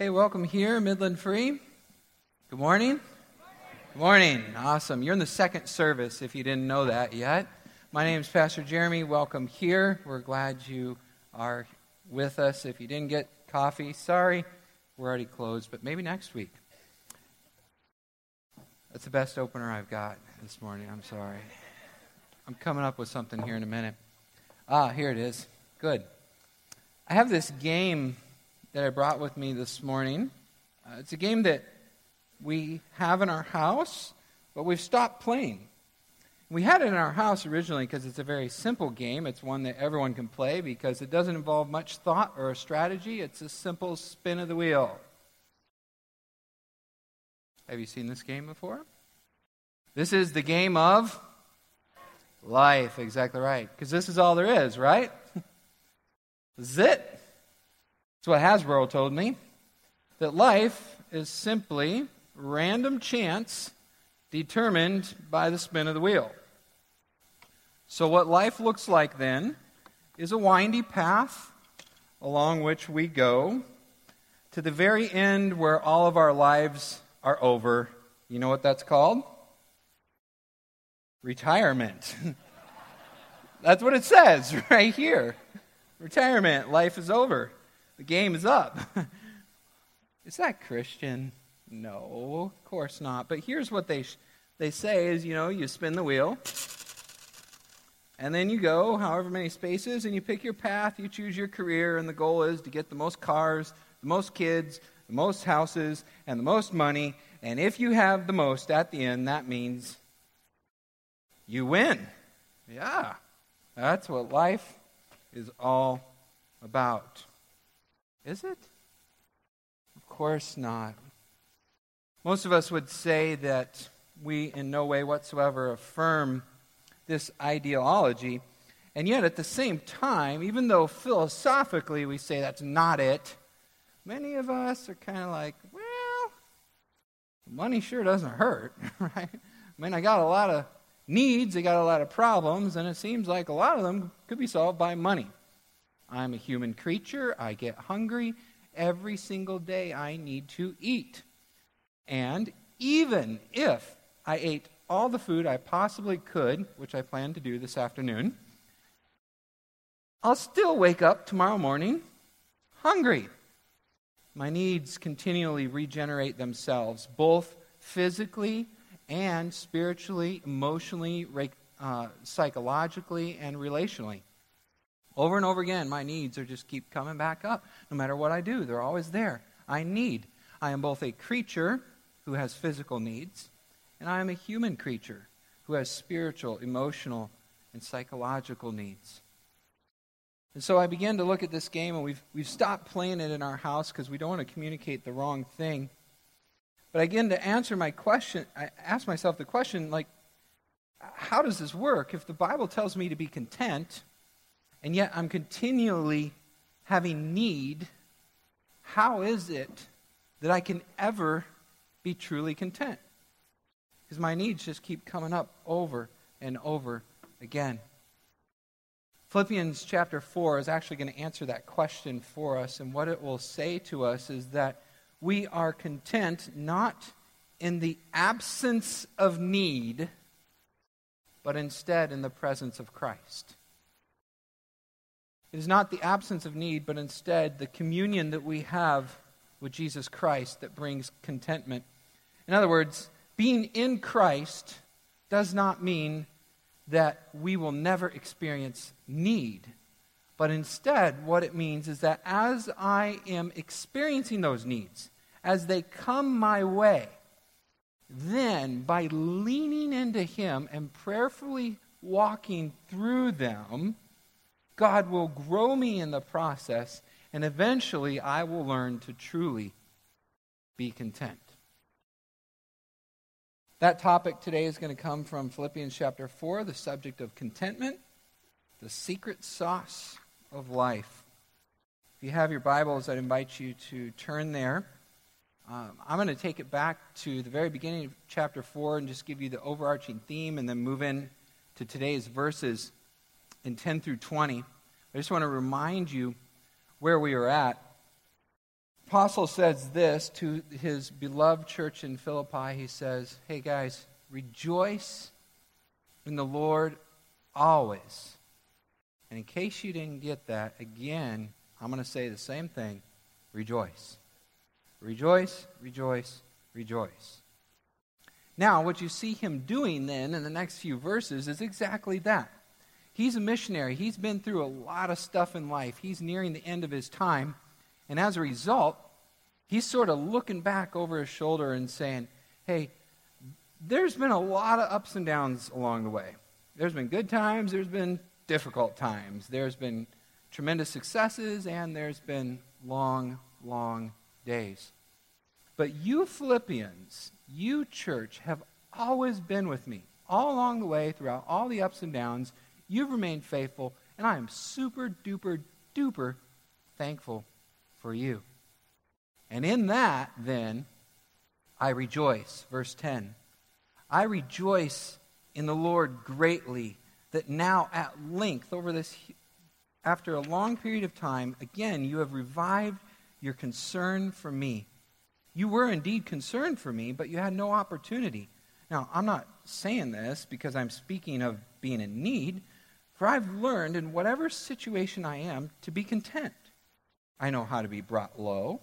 Hey, welcome here, Midland Free. Good morning. Good morning. Awesome. You're in the second service if you didn't know that yet. My name is Pastor Jeremy. Welcome here. We're glad you are with us. If you didn't get coffee, sorry, we're already closed, but maybe next week. That's the best opener I've got this morning. I'm sorry. I'm coming up with something here in a minute. Ah, here it is. Good. I have this game that I brought with me this morning. Uh, it's a game that we have in our house, but we've stopped playing. We had it in our house originally because it's a very simple game. It's one that everyone can play because it doesn't involve much thought or strategy. It's a simple spin of the wheel. Have you seen this game before? This is the game of life. Exactly right. Because this is all there is, right? this is it. That's what Hasbro told me. That life is simply random chance determined by the spin of the wheel. So, what life looks like then is a windy path along which we go to the very end where all of our lives are over. You know what that's called? Retirement. that's what it says right here. Retirement. Life is over. The game is up. is that Christian? No, of course not. But here's what they, they say is, you know, you spin the wheel, and then you go however many spaces, and you pick your path, you choose your career, and the goal is to get the most cars, the most kids, the most houses, and the most money. And if you have the most at the end, that means you win. Yeah, that's what life is all about. Is it? Of course not. Most of us would say that we in no way whatsoever affirm this ideology. And yet, at the same time, even though philosophically we say that's not it, many of us are kind of like, well, money sure doesn't hurt, right? I mean, I got a lot of needs, I got a lot of problems, and it seems like a lot of them could be solved by money. I'm a human creature. I get hungry. Every single day I need to eat. And even if I ate all the food I possibly could, which I plan to do this afternoon, I'll still wake up tomorrow morning hungry. My needs continually regenerate themselves, both physically and spiritually, emotionally, uh, psychologically, and relationally. Over and over again, my needs are just keep coming back up. No matter what I do, they're always there. I need. I am both a creature who has physical needs, and I am a human creature who has spiritual, emotional, and psychological needs. And so I began to look at this game, and we've, we've stopped playing it in our house because we don't want to communicate the wrong thing. But again, to answer my question, I asked myself the question like, how does this work? If the Bible tells me to be content, and yet I'm continually having need, how is it that I can ever be truly content? Because my needs just keep coming up over and over again. Philippians chapter 4 is actually going to answer that question for us, and what it will say to us is that we are content not in the absence of need, but instead in the presence of Christ. It is not the absence of need, but instead the communion that we have with Jesus Christ that brings contentment. In other words, being in Christ does not mean that we will never experience need. But instead, what it means is that as I am experiencing those needs, as they come my way, then by leaning into Him and prayerfully walking through them, God will grow me in the process, and eventually I will learn to truly be content. That topic today is going to come from Philippians chapter 4, the subject of contentment, the secret sauce of life. If you have your Bibles, I'd invite you to turn there. Um, I'm going to take it back to the very beginning of chapter 4 and just give you the overarching theme and then move in to today's verses in 10 through 20. I just want to remind you where we are at. Apostle says this to his beloved church in Philippi. He says, Hey guys, rejoice in the Lord always. And in case you didn't get that, again, I'm going to say the same thing rejoice. Rejoice, rejoice, rejoice. Now, what you see him doing then in the next few verses is exactly that. He's a missionary. He's been through a lot of stuff in life. He's nearing the end of his time. And as a result, he's sort of looking back over his shoulder and saying, hey, there's been a lot of ups and downs along the way. There's been good times, there's been difficult times, there's been tremendous successes, and there's been long, long days. But you Philippians, you church, have always been with me all along the way, throughout all the ups and downs. You've remained faithful, and I am super duper duper thankful for you. And in that, then, I rejoice. Verse 10 I rejoice in the Lord greatly that now at length, over this, after a long period of time, again, you have revived your concern for me. You were indeed concerned for me, but you had no opportunity. Now, I'm not saying this because I'm speaking of being in need, for I've learned in whatever situation I am to be content. I know how to be brought low,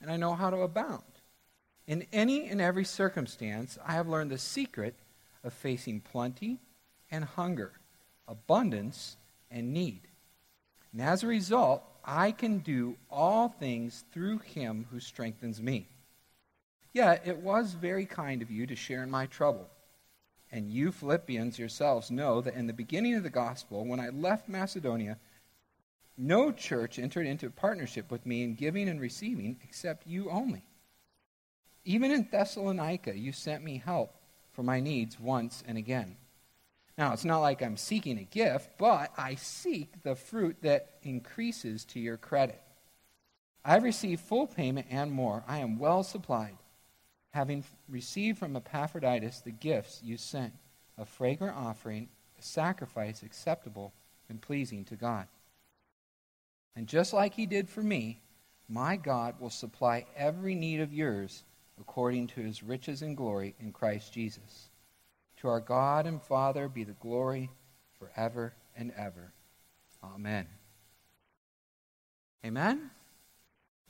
and I know how to abound. In any and every circumstance, I have learned the secret of facing plenty and hunger, abundance and need. And as a result, I can do all things through him who strengthens me. Yet it was very kind of you to share in my trouble. And you Philippians yourselves know that in the beginning of the gospel, when I left Macedonia, no church entered into partnership with me in giving and receiving except you only. Even in Thessalonica, you sent me help for my needs once and again. Now, it's not like I'm seeking a gift, but I seek the fruit that increases to your credit. I've received full payment and more. I am well supplied, having received from Epaphroditus the gifts you sent a fragrant offering, a sacrifice acceptable and pleasing to God. And just like he did for me, my God will supply every need of yours according to his riches and glory in Christ Jesus. To our God and Father be the glory forever and ever. Amen. Amen?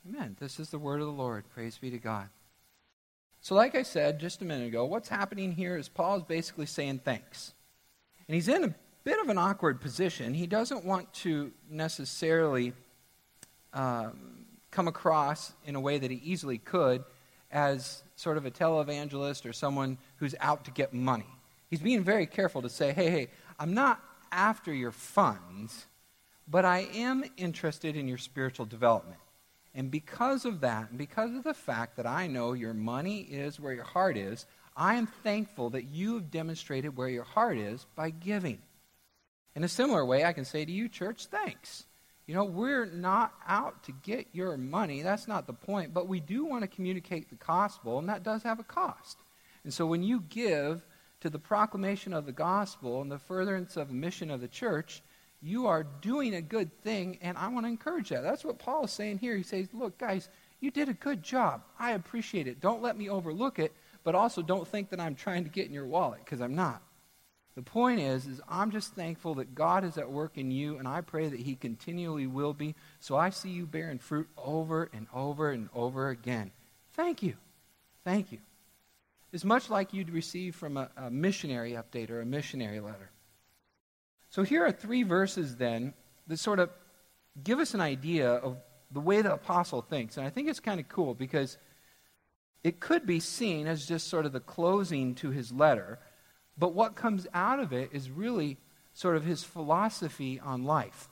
Amen. This is the word of the Lord. Praise be to God. So, like I said just a minute ago, what's happening here is Paul is basically saying thanks. And he's in a bit of an awkward position. He doesn't want to necessarily um, come across in a way that he easily could as sort of a televangelist or someone who's out to get money. He's being very careful to say, hey, hey, I'm not after your funds, but I am interested in your spiritual development. And because of that, and because of the fact that I know your money is where your heart is, I am thankful that you have demonstrated where your heart is by giving. In a similar way, I can say to you, church, thanks. You know, we're not out to get your money. That's not the point. But we do want to communicate the gospel, and that does have a cost. And so when you give to the proclamation of the gospel and the furtherance of the mission of the church, you are doing a good thing, and I want to encourage that. That's what Paul is saying here. He says, Look, guys, you did a good job. I appreciate it. Don't let me overlook it, but also don't think that I'm trying to get in your wallet, because I'm not. The point is, is I'm just thankful that God is at work in you, and I pray that He continually will be. So I see you bearing fruit over and over and over again. Thank you. Thank you. It's much like you'd receive from a, a missionary update or a missionary letter. So here are three verses then that sort of give us an idea of the way the apostle thinks. And I think it's kind of cool because it could be seen as just sort of the closing to his letter. But what comes out of it is really sort of his philosophy on life.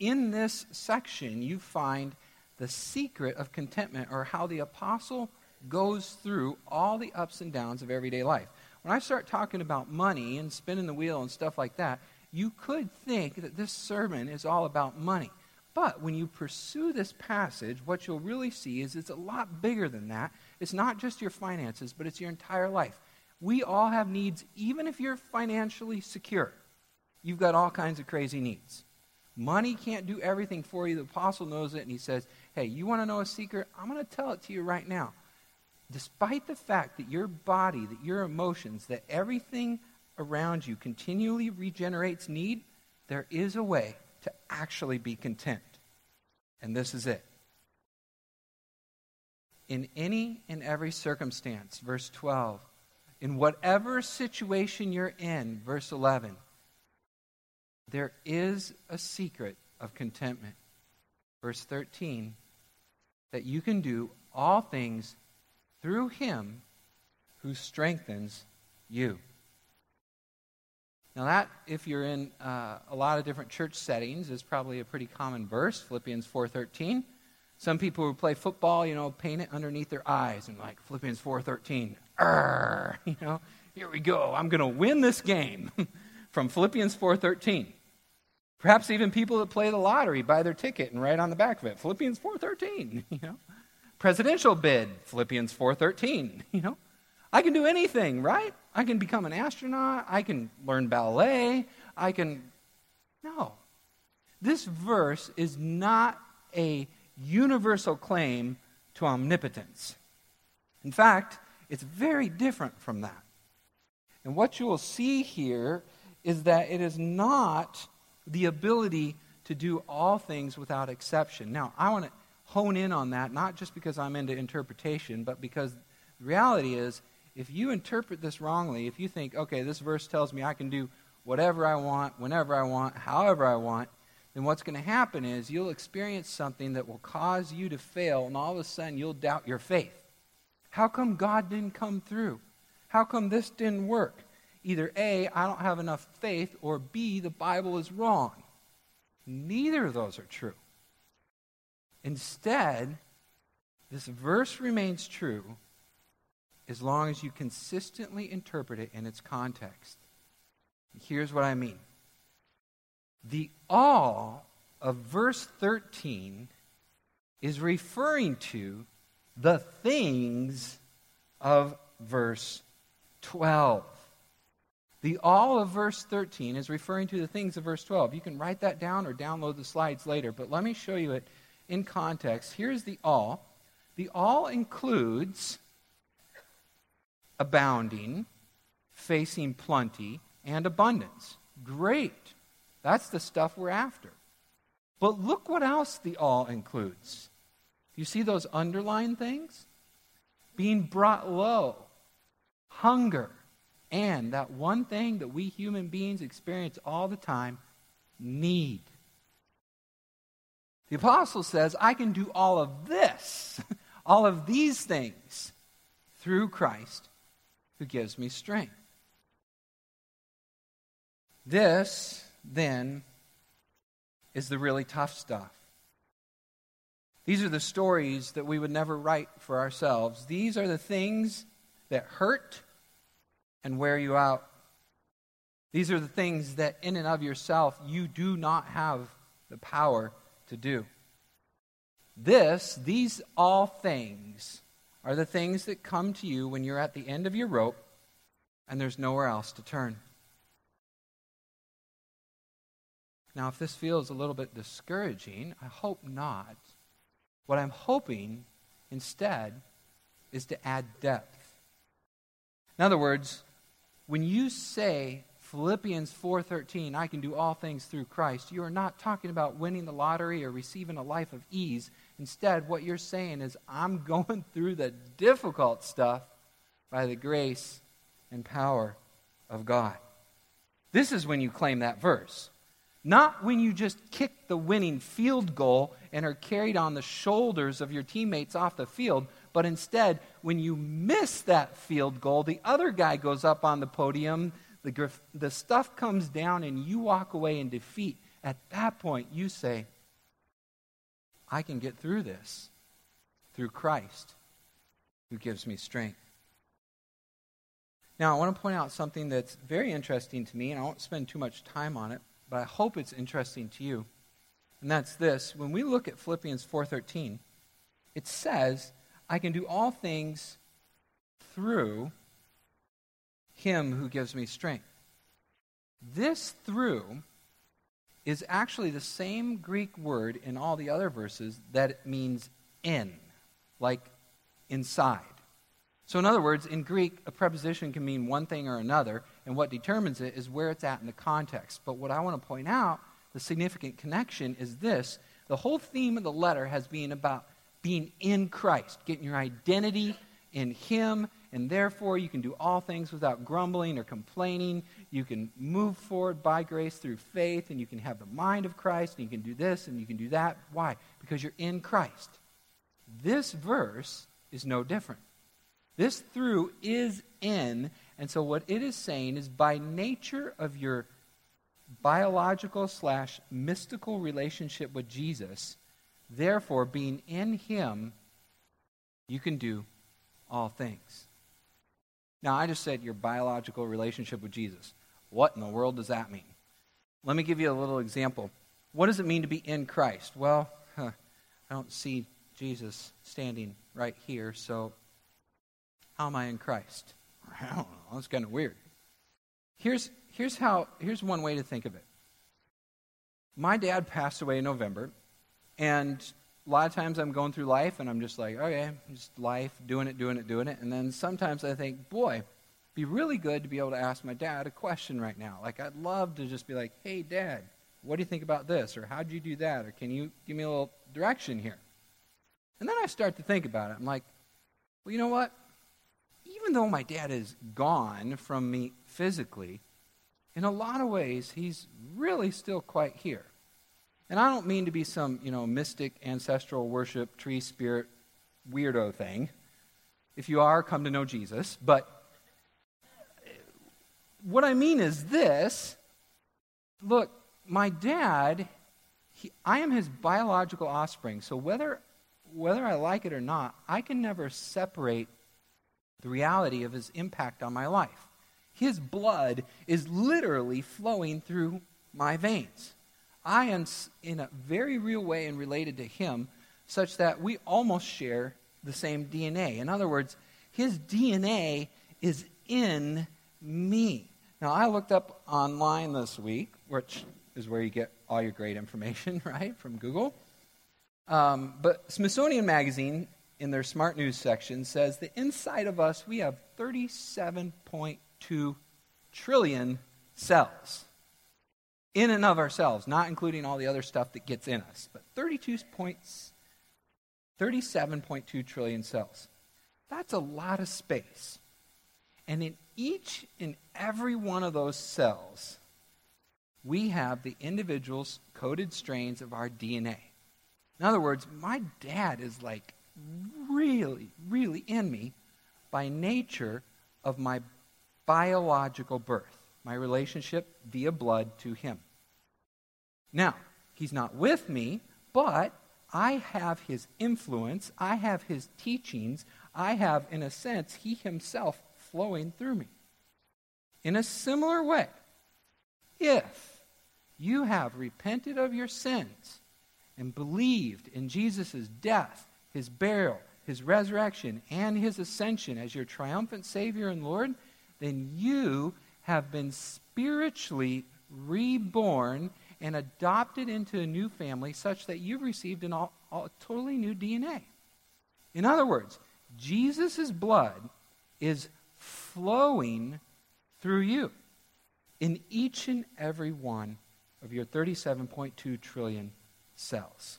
In this section, you find the secret of contentment, or how the apostle goes through all the ups and downs of everyday life. When I start talking about money and spinning the wheel and stuff like that, you could think that this sermon is all about money. But when you pursue this passage, what you'll really see is it's a lot bigger than that. It's not just your finances, but it's your entire life. We all have needs, even if you're financially secure. You've got all kinds of crazy needs. Money can't do everything for you. The apostle knows it, and he says, Hey, you want to know a secret? I'm going to tell it to you right now. Despite the fact that your body, that your emotions, that everything around you continually regenerates need, there is a way to actually be content. And this is it. In any and every circumstance, verse 12, in whatever situation you're in, verse 11, there is a secret of contentment. Verse 13, that you can do all things through him who strengthens you. Now, that, if you're in uh, a lot of different church settings, is probably a pretty common verse, Philippians 4.13. Some people who play football, you know, paint it underneath their eyes and like Philippians 4.13. You know, here we go. I'm going to win this game from Philippians 4.13. Perhaps even people that play the lottery buy their ticket and write on the back of it, Philippians 4.13, you know. Presidential bid, Philippians 4.13, you know. I can do anything, right? I can become an astronaut. I can learn ballet. I can. No. This verse is not a universal claim to omnipotence. In fact, it's very different from that. And what you will see here is that it is not the ability to do all things without exception. Now, I want to hone in on that, not just because I'm into interpretation, but because the reality is if you interpret this wrongly, if you think, okay, this verse tells me I can do whatever I want, whenever I want, however I want, then what's going to happen is you'll experience something that will cause you to fail, and all of a sudden you'll doubt your faith. How come God didn't come through? How come this didn't work? Either A, I don't have enough faith, or B, the Bible is wrong. Neither of those are true. Instead, this verse remains true as long as you consistently interpret it in its context. Here's what I mean the all of verse 13 is referring to the things of verse 12. The all of verse 13 is referring to the things of verse 12. You can write that down or download the slides later, but let me show you it in context. Here's the all. The all includes abounding, facing plenty, and abundance. Great. That's the stuff we're after. But look what else the all includes. You see those underlined things? Being brought low, hunger, and that one thing that we human beings experience all the time need. The apostle says, I can do all of this, all of these things through Christ who gives me strength. This, then, is the really tough stuff. These are the stories that we would never write for ourselves. These are the things that hurt and wear you out. These are the things that, in and of yourself, you do not have the power to do. This, these all things, are the things that come to you when you're at the end of your rope and there's nowhere else to turn. Now, if this feels a little bit discouraging, I hope not. What I'm hoping instead is to add depth. In other words, when you say Philippians 4:13, I can do all things through Christ, you are not talking about winning the lottery or receiving a life of ease. Instead, what you're saying is, I'm going through the difficult stuff by the grace and power of God. This is when you claim that verse. Not when you just kick the winning field goal and are carried on the shoulders of your teammates off the field, but instead, when you miss that field goal, the other guy goes up on the podium, the, the stuff comes down, and you walk away in defeat. At that point, you say, I can get through this through Christ who gives me strength. Now, I want to point out something that's very interesting to me, and I won't spend too much time on it, but I hope it's interesting to you. And that's this. When we look at Philippians 4:13, it says, "I can do all things through him who gives me strength." This through is actually the same Greek word in all the other verses that it means in, like inside. So, in other words, in Greek, a preposition can mean one thing or another, and what determines it is where it's at in the context. But what I want to point out, the significant connection, is this the whole theme of the letter has been about being in Christ, getting your identity in Him, and therefore you can do all things without grumbling or complaining. You can move forward by grace through faith, and you can have the mind of Christ, and you can do this and you can do that. Why? Because you're in Christ. This verse is no different. This through is in, and so what it is saying is by nature of your biological slash mystical relationship with Jesus, therefore being in Him, you can do all things. Now, I just said your biological relationship with Jesus. What in the world does that mean? Let me give you a little example. What does it mean to be in Christ? Well, huh, I don't see Jesus standing right here, so how am I in Christ? I don't know. That's kind of weird. Here's, here's, how, here's one way to think of it. My dad passed away in November, and a lot of times I'm going through life and I'm just like, okay, just life, doing it, doing it, doing it. And then sometimes I think, boy, be really good to be able to ask my dad a question right now. Like, I'd love to just be like, hey, dad, what do you think about this? Or how'd you do that? Or can you give me a little direction here? And then I start to think about it. I'm like, well, you know what? Even though my dad is gone from me physically, in a lot of ways, he's really still quite here. And I don't mean to be some, you know, mystic ancestral worship tree spirit weirdo thing. If you are, come to know Jesus. But what I mean is this look, my dad, he, I am his biological offspring. So whether, whether I like it or not, I can never separate the reality of his impact on my life. His blood is literally flowing through my veins. I am in a very real way and related to him, such that we almost share the same DNA. In other words, his DNA is in me. Now, I looked up online this week, which is where you get all your great information, right, from Google. Um, but Smithsonian Magazine, in their smart news section, says the inside of us, we have 37.2 trillion cells in and of ourselves, not including all the other stuff that gets in us, but 32 points, 37.2 trillion cells. That's a lot of space. And in each and every one of those cells, we have the individual's coded strains of our DNA. In other words, my dad is like really, really in me by nature of my biological birth my relationship via blood to him. Now, he's not with me, but I have his influence, I have his teachings, I have, in a sense, he himself flowing through me. In a similar way, if you have repented of your sins and believed in Jesus' death, his burial, his resurrection, and his ascension as your triumphant Savior and Lord, then you have been spiritually reborn and adopted into a new family such that you've received an all, all, totally new DNA. In other words, Jesus' blood is flowing through you in each and every one of your 37.2 trillion cells.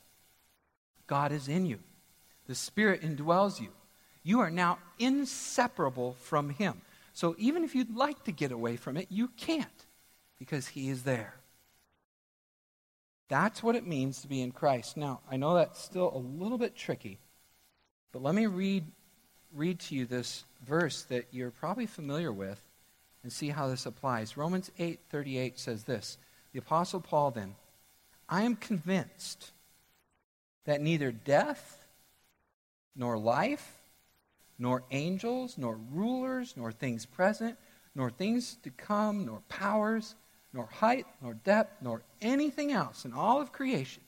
God is in you. The Spirit indwells you. You are now inseparable from Him. So even if you'd like to get away from it, you can't because He is there. That's what it means to be in Christ. Now, I know that's still a little bit tricky, but let me read, read to you this verse that you're probably familiar with and see how this applies. Romans 8:38 says this. The apostle Paul then, I am convinced that neither death nor life nor angels, nor rulers, nor things present, nor things to come, nor powers, nor height, nor depth, nor anything else in all of creation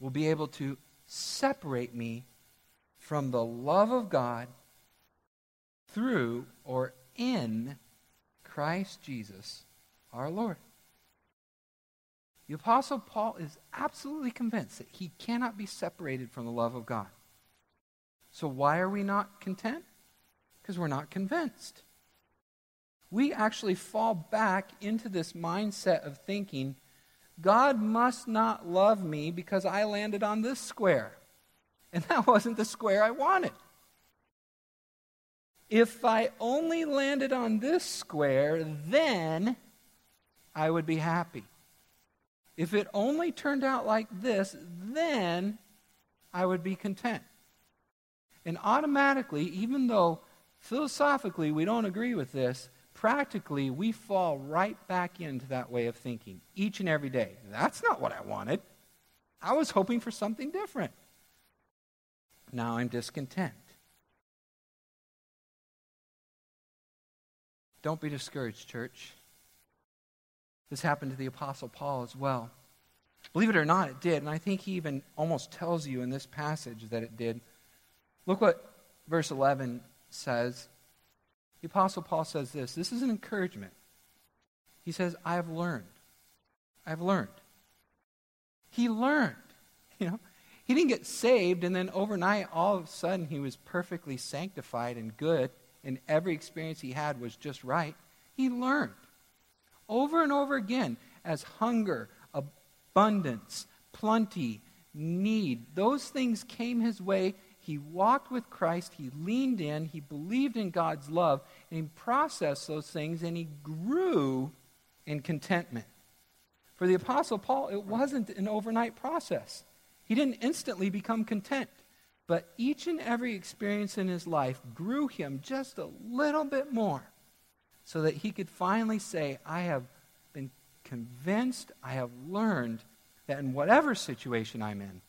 will be able to separate me from the love of God through or in Christ Jesus our Lord. The Apostle Paul is absolutely convinced that he cannot be separated from the love of God. So, why are we not content? Because we're not convinced. We actually fall back into this mindset of thinking God must not love me because I landed on this square. And that wasn't the square I wanted. If I only landed on this square, then I would be happy. If it only turned out like this, then I would be content. And automatically, even though philosophically we don't agree with this, practically we fall right back into that way of thinking each and every day. That's not what I wanted. I was hoping for something different. Now I'm discontent. Don't be discouraged, church. This happened to the Apostle Paul as well. Believe it or not, it did. And I think he even almost tells you in this passage that it did. Look what verse 11 says. The Apostle Paul says this this is an encouragement. He says, I have learned. I have learned. He learned. You know, he didn't get saved and then overnight, all of a sudden, he was perfectly sanctified and good, and every experience he had was just right. He learned over and over again as hunger, abundance, plenty, need, those things came his way he walked with Christ, he leaned in, he believed in God's love, and he processed those things, and he grew in contentment. For the Apostle Paul, it wasn't an overnight process. He didn't instantly become content. But each and every experience in his life grew him just a little bit more so that he could finally say, I have been convinced, I have learned that in whatever situation I'm in,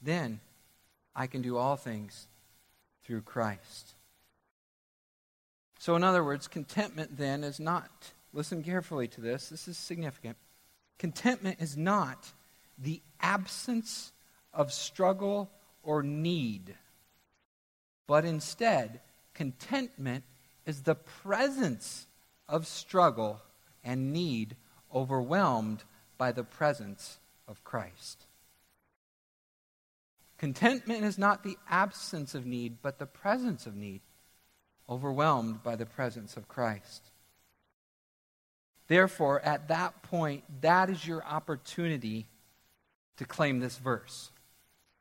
then I can do all things through Christ. So, in other words, contentment then is not, listen carefully to this, this is significant. Contentment is not the absence of struggle or need, but instead, contentment is the presence of struggle and need overwhelmed by the presence of Christ. Contentment is not the absence of need, but the presence of need, overwhelmed by the presence of Christ. Therefore, at that point, that is your opportunity to claim this verse.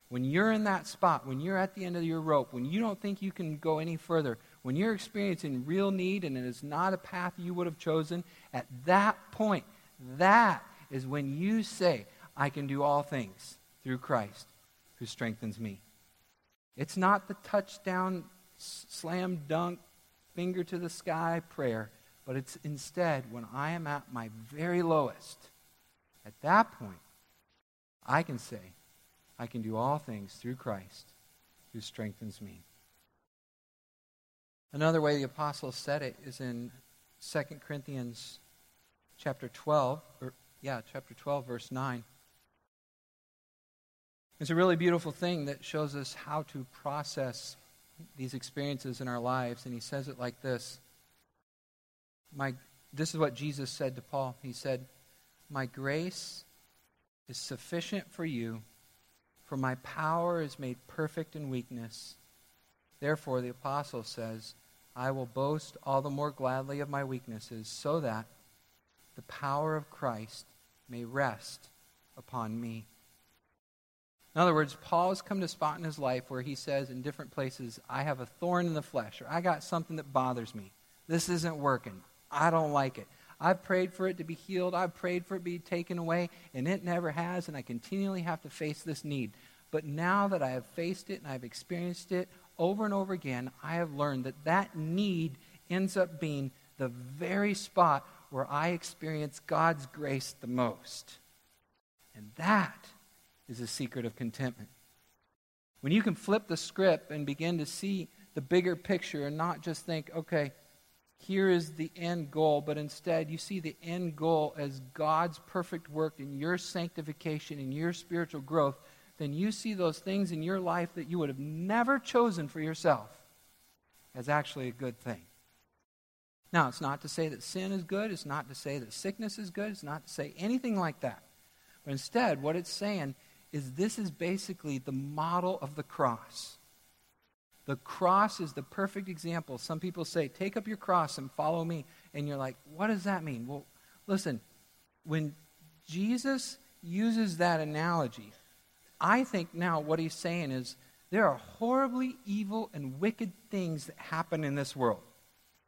When you're in that spot, when you're at the end of your rope, when you don't think you can go any further, when you're experiencing real need and it is not a path you would have chosen, at that point, that is when you say, I can do all things through Christ who strengthens me. It's not the touchdown, slam dunk, finger to the sky prayer, but it's instead when I am at my very lowest. At that point, I can say, I can do all things through Christ who strengthens me. Another way the apostle said it is in 2 Corinthians chapter 12, or yeah, chapter 12 verse 9. It's a really beautiful thing that shows us how to process these experiences in our lives. And he says it like this My, This is what Jesus said to Paul. He said, My grace is sufficient for you, for my power is made perfect in weakness. Therefore, the apostle says, I will boast all the more gladly of my weaknesses, so that the power of Christ may rest upon me. In other words, Paul has come to a spot in his life where he says in different places, I have a thorn in the flesh, or I got something that bothers me. This isn't working. I don't like it. I've prayed for it to be healed. I've prayed for it to be taken away, and it never has, and I continually have to face this need. But now that I have faced it and I've experienced it over and over again, I have learned that that need ends up being the very spot where I experience God's grace the most. And that is a secret of contentment. When you can flip the script and begin to see the bigger picture and not just think, okay, here is the end goal, but instead you see the end goal as God's perfect work in your sanctification and your spiritual growth, then you see those things in your life that you would have never chosen for yourself as actually a good thing. Now, it's not to say that sin is good. It's not to say that sickness is good. It's not to say anything like that. But instead, what it's saying is this is basically the model of the cross. The cross is the perfect example. Some people say, Take up your cross and follow me. And you're like, What does that mean? Well, listen, when Jesus uses that analogy, I think now what he's saying is there are horribly evil and wicked things that happen in this world.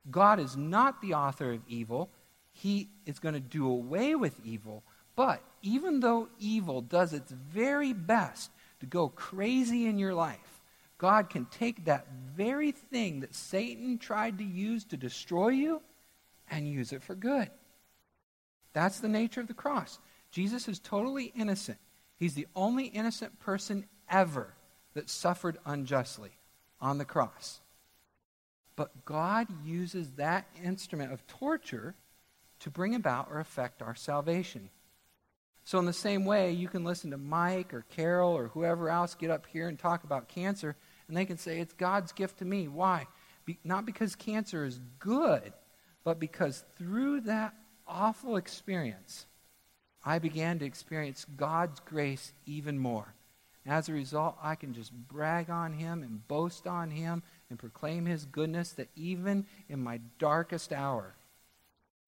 God is not the author of evil. He is going to do away with evil. But even though evil does its very best to go crazy in your life, God can take that very thing that Satan tried to use to destroy you and use it for good. That's the nature of the cross. Jesus is totally innocent. He's the only innocent person ever that suffered unjustly on the cross. But God uses that instrument of torture to bring about or affect our salvation. So, in the same way, you can listen to Mike or Carol or whoever else get up here and talk about cancer, and they can say, It's God's gift to me. Why? Be- not because cancer is good, but because through that awful experience, I began to experience God's grace even more. As a result, I can just brag on Him and boast on Him and proclaim His goodness that even in my darkest hour,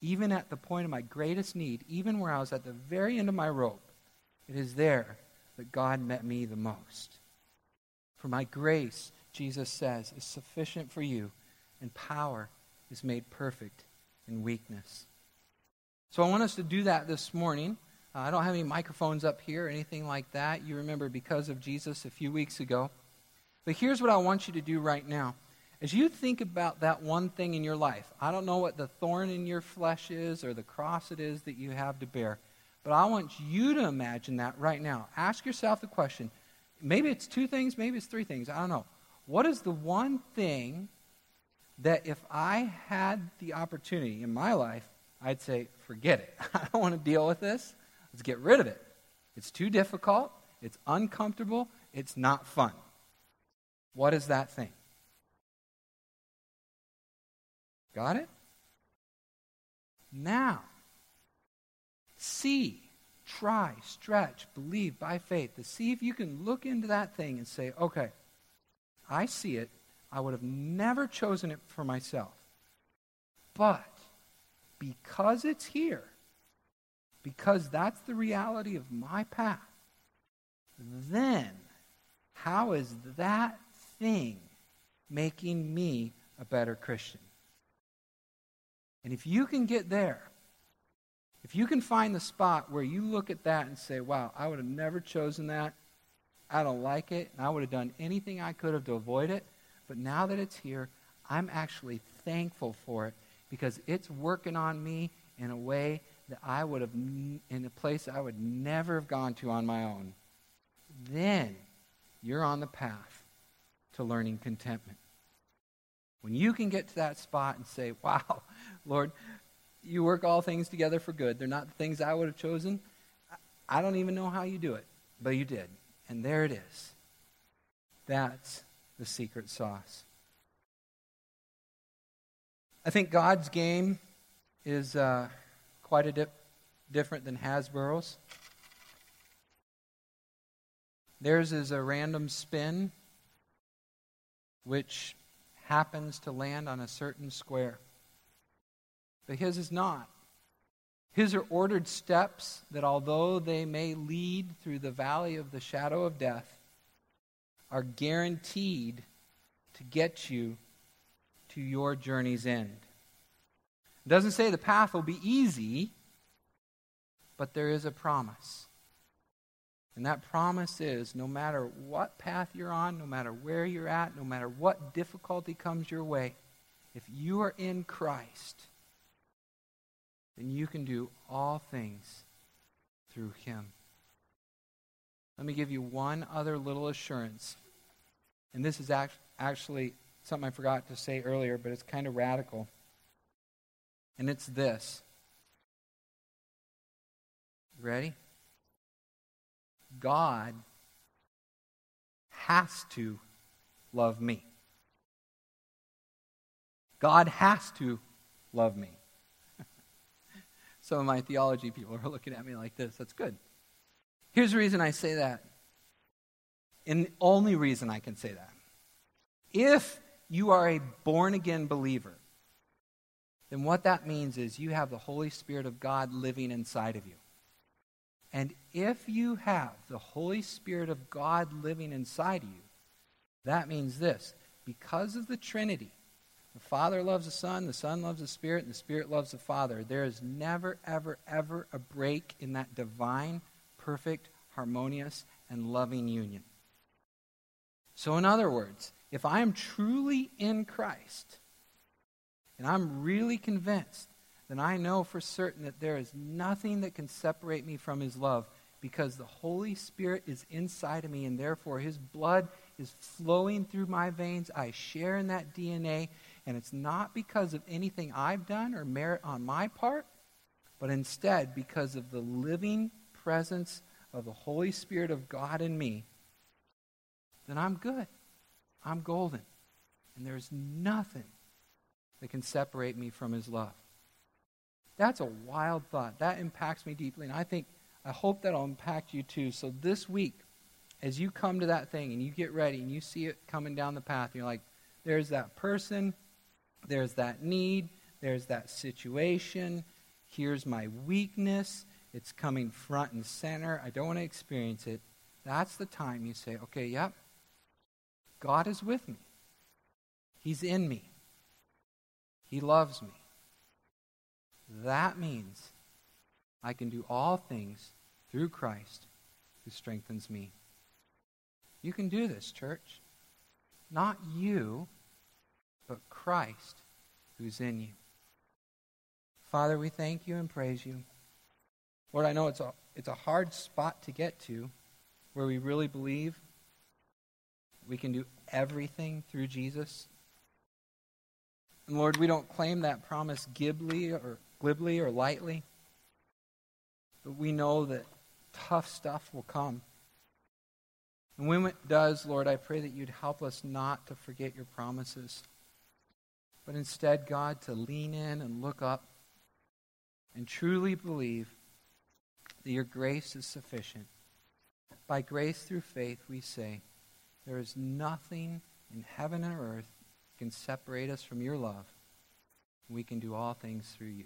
even at the point of my greatest need, even where I was at the very end of my rope, it is there that God met me the most. For my grace, Jesus says, is sufficient for you, and power is made perfect in weakness. So I want us to do that this morning. Uh, I don't have any microphones up here or anything like that. You remember because of Jesus a few weeks ago. But here's what I want you to do right now. As you think about that one thing in your life, I don't know what the thorn in your flesh is or the cross it is that you have to bear, but I want you to imagine that right now. Ask yourself the question maybe it's two things, maybe it's three things, I don't know. What is the one thing that if I had the opportunity in my life, I'd say, forget it. I don't want to deal with this. Let's get rid of it. It's too difficult, it's uncomfortable, it's not fun. What is that thing? Got it? Now, see, try, stretch, believe by faith to see if you can look into that thing and say, okay, I see it. I would have never chosen it for myself. But because it's here, because that's the reality of my path, then how is that thing making me a better Christian? And if you can get there, if you can find the spot where you look at that and say, wow, I would have never chosen that, I don't like it, and I would have done anything I could have to avoid it, but now that it's here, I'm actually thankful for it because it's working on me in a way that I would have, in a place I would never have gone to on my own. Then you're on the path to learning contentment. When you can get to that spot and say, wow, Lord, you work all things together for good. They're not the things I would have chosen. I don't even know how you do it, but you did. And there it is. That's the secret sauce. I think God's game is uh, quite a dip, different than Hasbro's. Theirs is a random spin, which happens to land on a certain square. But his is not. His are ordered steps that, although they may lead through the valley of the shadow of death, are guaranteed to get you to your journey's end. It doesn't say the path will be easy, but there is a promise. And that promise is no matter what path you're on, no matter where you're at, no matter what difficulty comes your way, if you are in Christ, then you can do all things through him. Let me give you one other little assurance. And this is actually something I forgot to say earlier, but it's kind of radical. And it's this. Ready? God has to love me. God has to love me. Some of my theology people are looking at me like this. That's good. Here's the reason I say that. And the only reason I can say that. If you are a born again believer, then what that means is you have the Holy Spirit of God living inside of you. And if you have the Holy Spirit of God living inside you, that means this because of the Trinity, the Father loves the Son, the Son loves the Spirit, and the Spirit loves the Father. There is never, ever, ever a break in that divine, perfect, harmonious, and loving union. So, in other words, if I am truly in Christ, and I'm really convinced, then I know for certain that there is nothing that can separate me from His love because the Holy Spirit is inside of me, and therefore His blood is flowing through my veins. I share in that DNA, and it's not because of anything I've done or merit on my part, but instead because of the living presence of the Holy Spirit of God in me, then I'm good. I'm golden. And there's nothing that can separate me from his love. That's a wild thought. That impacts me deeply. And I think, I hope that'll impact you too. So this week, as you come to that thing and you get ready and you see it coming down the path, you're like, there's that person, there's that need, there's that situation, here's my weakness, it's coming front and center, I don't want to experience it. That's the time you say, okay, yep, God is with me. He's in me. He loves me. That means I can do all things through Christ who strengthens me. You can do this, church. Not you, but Christ who's in you. Father, we thank you and praise you. Lord, I know it's a, it's a hard spot to get to where we really believe we can do everything through Jesus. And Lord, we don't claim that promise glibly or glibly or lightly. But we know that tough stuff will come. And when it does, Lord, I pray that you'd help us not to forget your promises, but instead, God, to lean in and look up and truly believe that your grace is sufficient. By grace through faith, we say, there is nothing in heaven and earth can separate us from your love. We can do all things through you.